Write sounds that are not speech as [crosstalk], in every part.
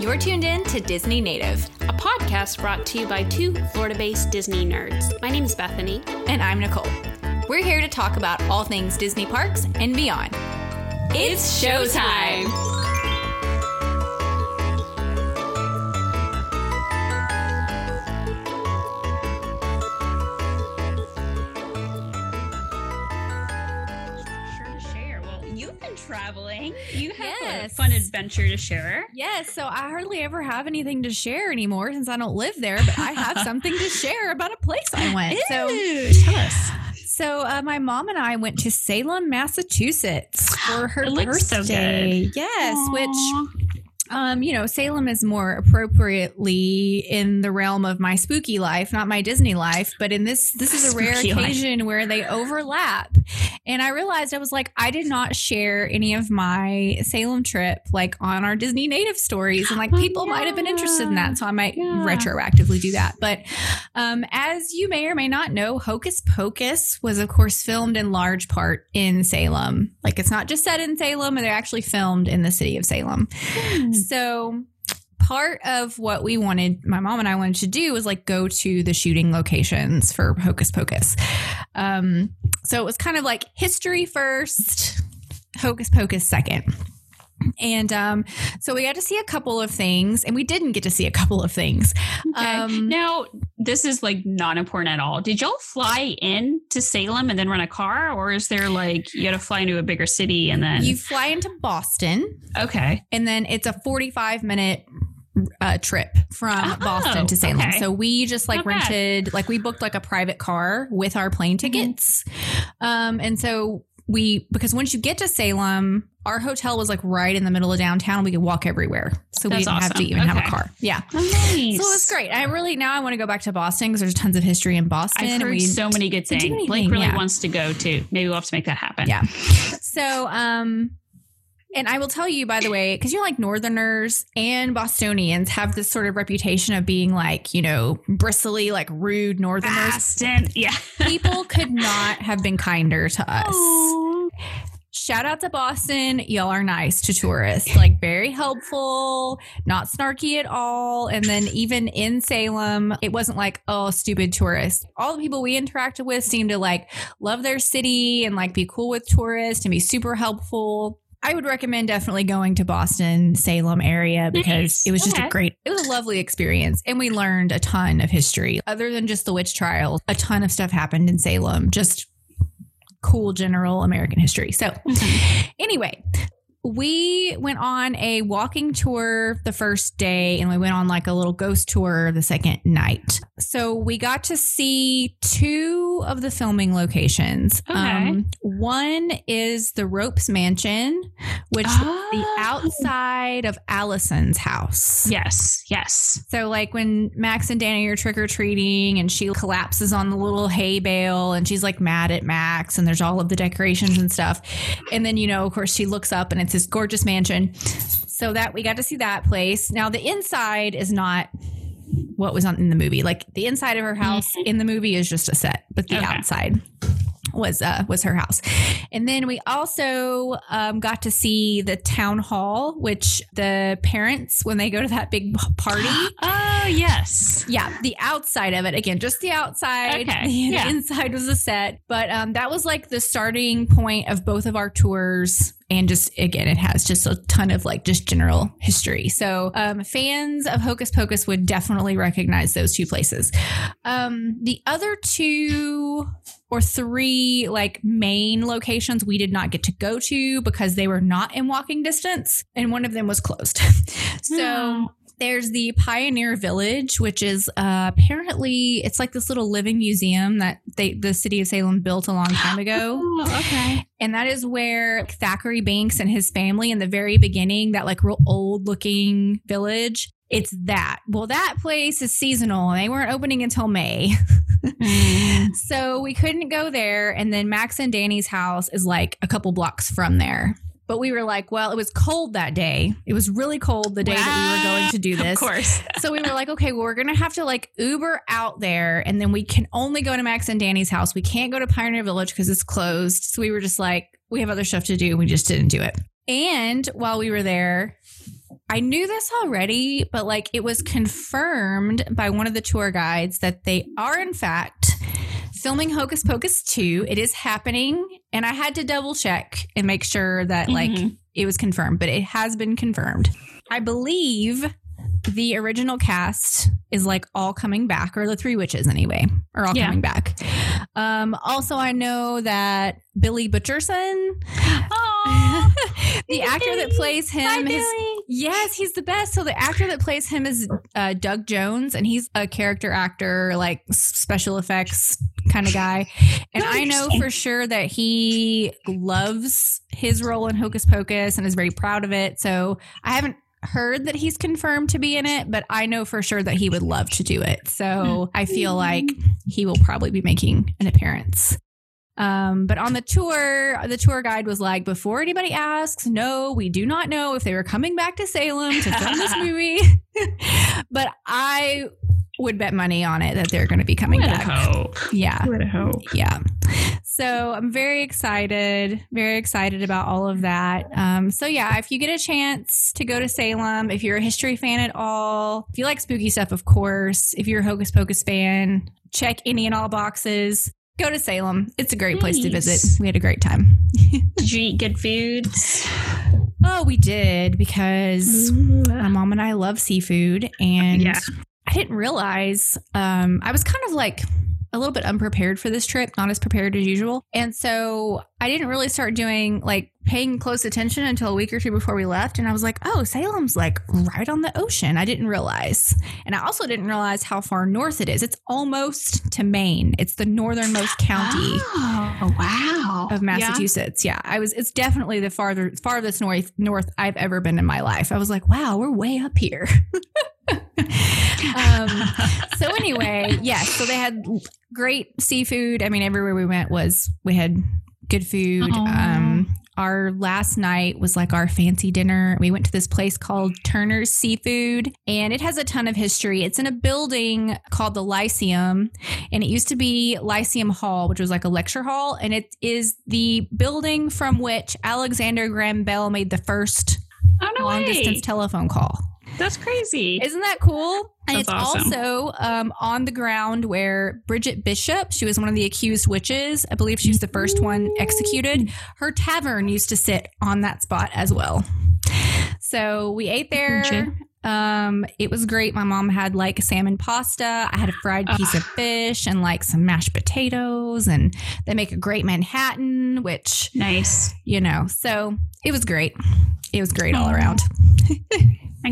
You're tuned in to Disney Native. a podcast brought to you by two Florida based Disney nerds. My name is Bethany. And I'm Nicole. We're here to talk about all things Disney parks and beyond. It's showtime! Been traveling. You have Yes. a fun adventure to share. Yes, so I hardly ever have anything to share anymore since I don't live there, but I have something to [laughs] share about a place I went. So, tell us. so uh, my mom and I went to Salem, Massachusetts for her It so birthday. good. Yes, Aw. which um, you know, Salem is more appropriately in the realm of my spooky life, not my Disney life. But in this, this is a rare Spooky life. occasion where they overlap. And I realized I was like, I did not share any of my Salem trip like on our Disney native stories, and like Oh, people might have been interested in that, so I might Yeah. retroactively do that. But um, as you may or may not know, Hocus Pocus was, of course, filmed in large part in Salem. Like it's not just set in Salem, they're actually filmed in the city of Salem. So part of what we wanted, my mom and I wanted to do was like go to the shooting locations for Hocus Pocus. Um, so it was kind of like history first, Hocus Pocus second. And um, so we got to see a couple of things, and we didn't get to see a couple of things. Okay. Um, now, this is like not important at all. Did y'all fly in to Salem and then rent a car, or is there like you got to fly into a bigger city and then? You fly into Boston, okay. and then it's a 45 minute uh, trip from Oh, Boston to Salem. okay. So we just like Not bad. rented, like we booked like a private car with our plane Mm-hmm. tickets. Um, and so we, because once you get to Salem, our hotel was like right in the middle of downtown. We could walk everywhere. So we didn't have to awesome. even have a car. Yeah. Oh, nice. So it was great. I really, now I want to go back to Boston because there's tons of history in Boston. I've heard we- so many good things. Blake really yeah. wants to go too. Maybe we'll have to make that happen. Yeah. So, um, and I will tell you, by the way, because you're like Northerners and Bostonians have this sort of reputation of being like, you know, bristly, like rude Northerners. Boston. Yeah. [laughs] People could not have been kinder to us. Shout out to Boston. Y'all are nice to tourists, like very helpful, not snarky at all. And then even in Salem, it wasn't like, oh, stupid tourist. All the people we interacted with seemed to like love their city and like be cool with tourists and be super helpful. I would recommend definitely going to Boston, Salem area because Nice. it was just Okay. a great, it was a lovely experience. And we learned a ton of history. Other than just the witch trials, a ton of stuff happened in Salem. Just cool general American history. So, [laughs] anyway, we went on a walking tour the first day and we went on like a little ghost tour the second night. So, we got to see two of the filming locations. Um, Okay. one is the Ropes Mansion, which is the Oh. outside of Allison's house. Yes. Yes. So, like when Max and Danny are trick or treating, and she collapses on the little hay bale, and she's like mad at Max, and there's all of the decorations and stuff. And then, you know, of course, she looks up, and it's this gorgeous mansion. So that we got to see that place. Now, the inside is not what was on in the movie. Like the inside of her house mm-hmm. in the movie is just a set, but the Okay. outside was uh was her house. And then we also um, got to see the town hall which the parents when they go to that big party [gasps] Oh yes. yeah the outside of it. Again just the outside. Okay, [laughs] the, yeah. inside was a set. But um, that was like the starting point of both of our tours. And just again it has just a ton of like just general history. So um, fans of hocus pocus would definitely recognize those two places. Um, the other two or three like main locations we did not get to go to because they were not in walking distance and one of them was closed [laughs] so Hmm. there's the Pioneer Village, which is uh, apparently it's like this little living museum that they the city of Salem built a long time ago, [gasps] Oh, okay. and that is where Thackery Binx and his family in the very beginning, that like real old looking village. It's that. Well, that place is seasonal. They weren't opening until May. [laughs] Mm. [laughs] So we couldn't go there. And then Max and Danny's house is like a couple blocks from there. But we were like, well, it was cold that day. It was really cold the day that we were going to do [laughs] this. Of course. So we were like, okay, well, we're going to have to like Uber out there. And then we can only go to Max and Danny's house. We can't go to Pioneer Village because it's closed. So we were just like, we have other stuff to do. We just didn't do it. And while we were there, I knew this already, but like it was confirmed by one of the tour guides that they are in fact filming Hocus Pocus 2. It is happening. And I had to double check and make sure that like Mhm. it was confirmed, but it has been confirmed. I believe the original cast is like all coming back, or the three witches anyway, are all Yeah. coming back. Um, also, I know that Billy Butcherson, [laughs] the actor that plays Hi, him, his, Billy. Yes, he's the best. So the actor that plays him is uh, Doug Jones, and he's a character actor, like special effects kind of guy. And I know for sure that he loves his role in Hocus Pocus and is very proud of it. So I haven't heard that he's confirmed to be in it, but I know for sure that he would love to do it. So I feel like he will probably be making an appearance. Um, but on the tour, the tour guide was like, before anybody asks, no, we do not know if they were coming back to Salem to film this [laughs] movie. [laughs] but I would bet money on it that they're going to be coming back. hope. Yeah. Hope. Yeah. So I'm very excited, very excited about all of that. Um, so yeah, if you get a chance to go to Salem, if you're a history fan at all, if you like spooky stuff, of course, if you're a Hocus Pocus fan, check any and all boxes. Go to Salem. It's a great place to visit. We had a great time. [laughs] Did you eat good foods? Oh, we did because my mom and I love seafood, and Yeah. I didn't realize. Um, I was kind of like a little bit unprepared for this trip, not as prepared as usual, and so I didn't really start doing like paying close attention until a week or two before we left. And I was like, "Oh, Salem's like right on the ocean." I didn't realize, and I also didn't realize how far north it is. It's almost to Maine. It's the northernmost county Oh, wow. of Massachusetts. Yeah. I was. It's definitely the farther farthest north north I've ever been in my life. I was like, wow, we're way up here. [laughs] [laughs] um, so anyway, yes. So they had great seafood. I mean, everywhere we went was we had good food. Um, our last night was like our fancy dinner. We went to this place called Turner's Seafood, and it has a ton of history. It's in a building called the Lyceum, and it used to be Lyceum Hall, which was like a lecture hall, and it is the building from which Alexander Graham Bell made the first oh, no long way. distance telephone call. That's crazy. Isn't that cool? And That's it's awesome. also um, on the ground where Bridget Bishop, she was one of the accused witches. I believe she was the first one executed. Her tavern used to sit on that spot as well. So we ate there. Um, it was great. My mom had like a salmon pasta. I had a fried piece of fish and like some mashed potatoes, and they make a great Manhattan, which nice. you know. So it was great. It was great all around. [laughs]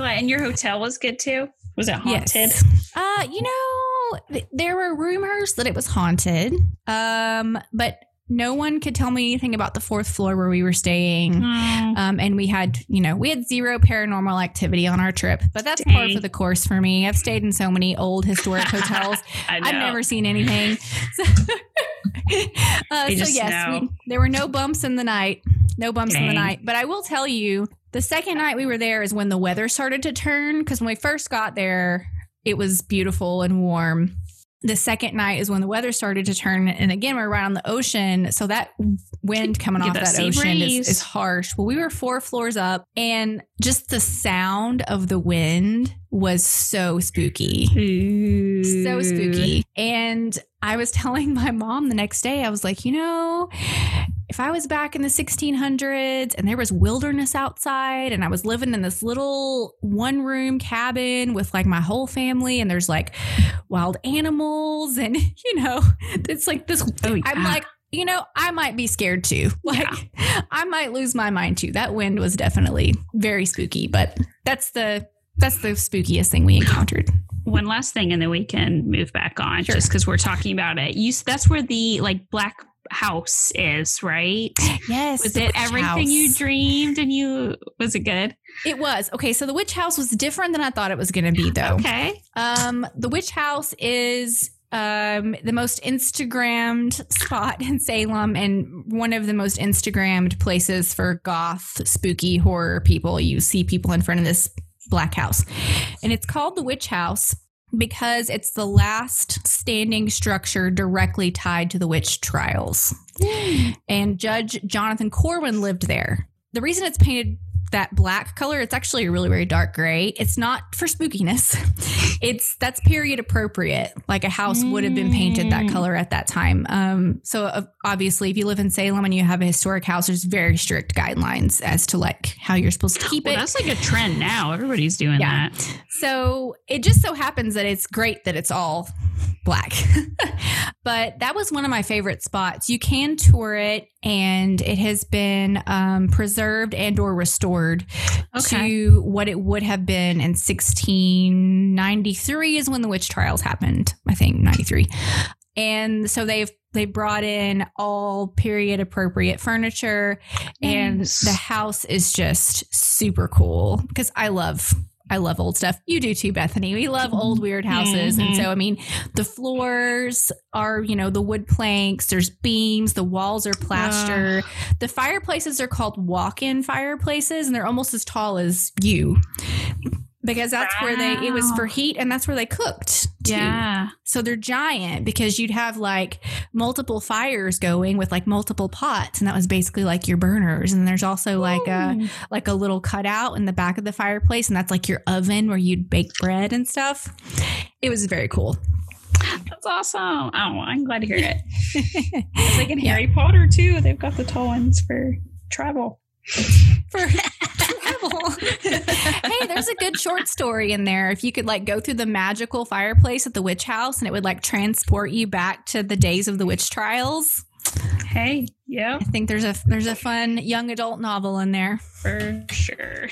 Glad. And your hotel was good too? Was it haunted? Yes. Uh, you know, th- there were rumors that it was haunted. Um, but no one could tell me anything about the fourth floor where we were staying. Oh, Um, and we had, you know, we had zero paranormal activity on our trip, but that's Dang. for the course for me. I've stayed in so many old historic [laughs] hotels. I. I've never seen anything. [laughs] So, [laughs] uh, so yes, we, there were no bumps in the night. No bumps in the night. But I will tell you, the second night we were there is when the weather started to turn. Because when we first got there, it was beautiful and warm. The second night is when the weather started to turn, and again we're right on the ocean, so that wind coming Get off that that, ocean is, is harsh. Well, we were four floors up, and just the sound of the wind was so spooky so spooky. And I was telling my mom the next day, I was like, you know, if I was back in the 1600s and there was wilderness outside and I was living in this little one room cabin with like my whole family and there's like wild animals and, [laughs] you know, it's like this. Oh, yeah. I'm like, you know, I might be scared too. [laughs] Like, I might lose my mind too. That wind was definitely very spooky, but that's the that's the spookiest thing we encountered. One last thing, and then we can move back on, Sure. just because we're talking about it. You, that's where the like black house is, right? Yes. Was it everything you dreamed? And you was it good? It was. Okay, so the witch house was different than I thought it was going to be though. Okay. Um the witch house is um the most instagrammed spot in Salem and one of the most instagrammed places for goth spooky horror people. You see people in front of this black house. And it's called the witch house because it's the last standing structure directly tied to the witch trials. and Judge Jonathan Corwin lived there. The reason it's painted that black color. It's actually a really, really dark gray. It's not for spookiness. [laughs] It's that's period appropriate. Like a house would have been painted that Mm. color at that time. Um, so uh, obviously, if you live in Salem and you have a historic house, there's very strict guidelines as to like how you're supposed to keep Well, it. that's like a trend now. Everybody's doing Yeah. that. So it just so happens that it's great that it's all black. [laughs] but that was one of my favorite spots. You can tour it and it has been um, preserved and or restored Okay. to what it would have been in 1693 is when the witch trials happened. I think 93. And so they've they brought in all period appropriate furniture and the house is just super cool because I love I love old stuff. You do too, Bethany. We love old weird houses. And Mhm. so I mean, the floors are, you know, the wood planks, there's beams, the walls are plaster. The fireplaces are called walk-in fireplaces and they're almost as tall as you. Because that's where they it was for heat and that's where they cooked. too. Yeah. So they're giant because you'd have like multiple fires going with like multiple pots, and that was basically like your burners. And there's also like a like a little cutout in the back of the fireplace, and that's like your oven where you'd bake bread and stuff. It was very cool. That's awesome. Oh, I'm glad to hear it. [laughs] It's like in Harry Potter too. They've got the tall ones for travel. For [laughs] travel. [laughs] hey, there's a good short story in there. If you could like go through the magical fireplace at the witch house, and it would like transport you back to the days of the witch trials. Hey, yeah, I think there's a there's a fun young adult novel in there. for sure.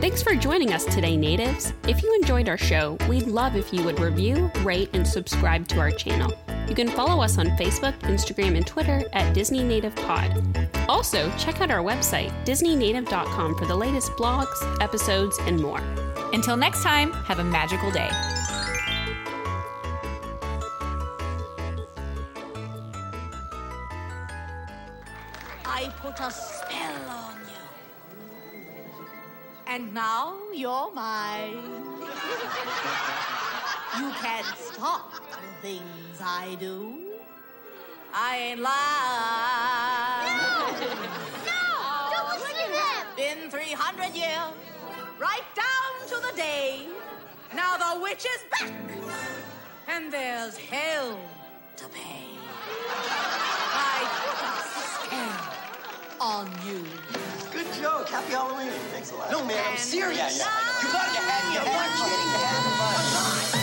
Thanks for joining us today, natives. If you enjoyed our show, we'd love if you would review, rate, and subscribe to our channel. You can follow us on Facebook, Instagram, and Twitter at Disney Native Pod. Also, check out our website, DisneyNative.com, for the latest blogs, episodes, and more. Until next time, have a magical day. I put a spell on you. And now you're mine. [laughs] you can't stop things I do. I ain't lying. No! no! Don't listen to him! Been 300 years, right down to the day. Now the witch is back, and there's hell to pay. I put a spell on you. Good joke. Happy Halloween. Thanks a lot. No, man, I'm And serious. now You got to have, you have, kidding, have fun.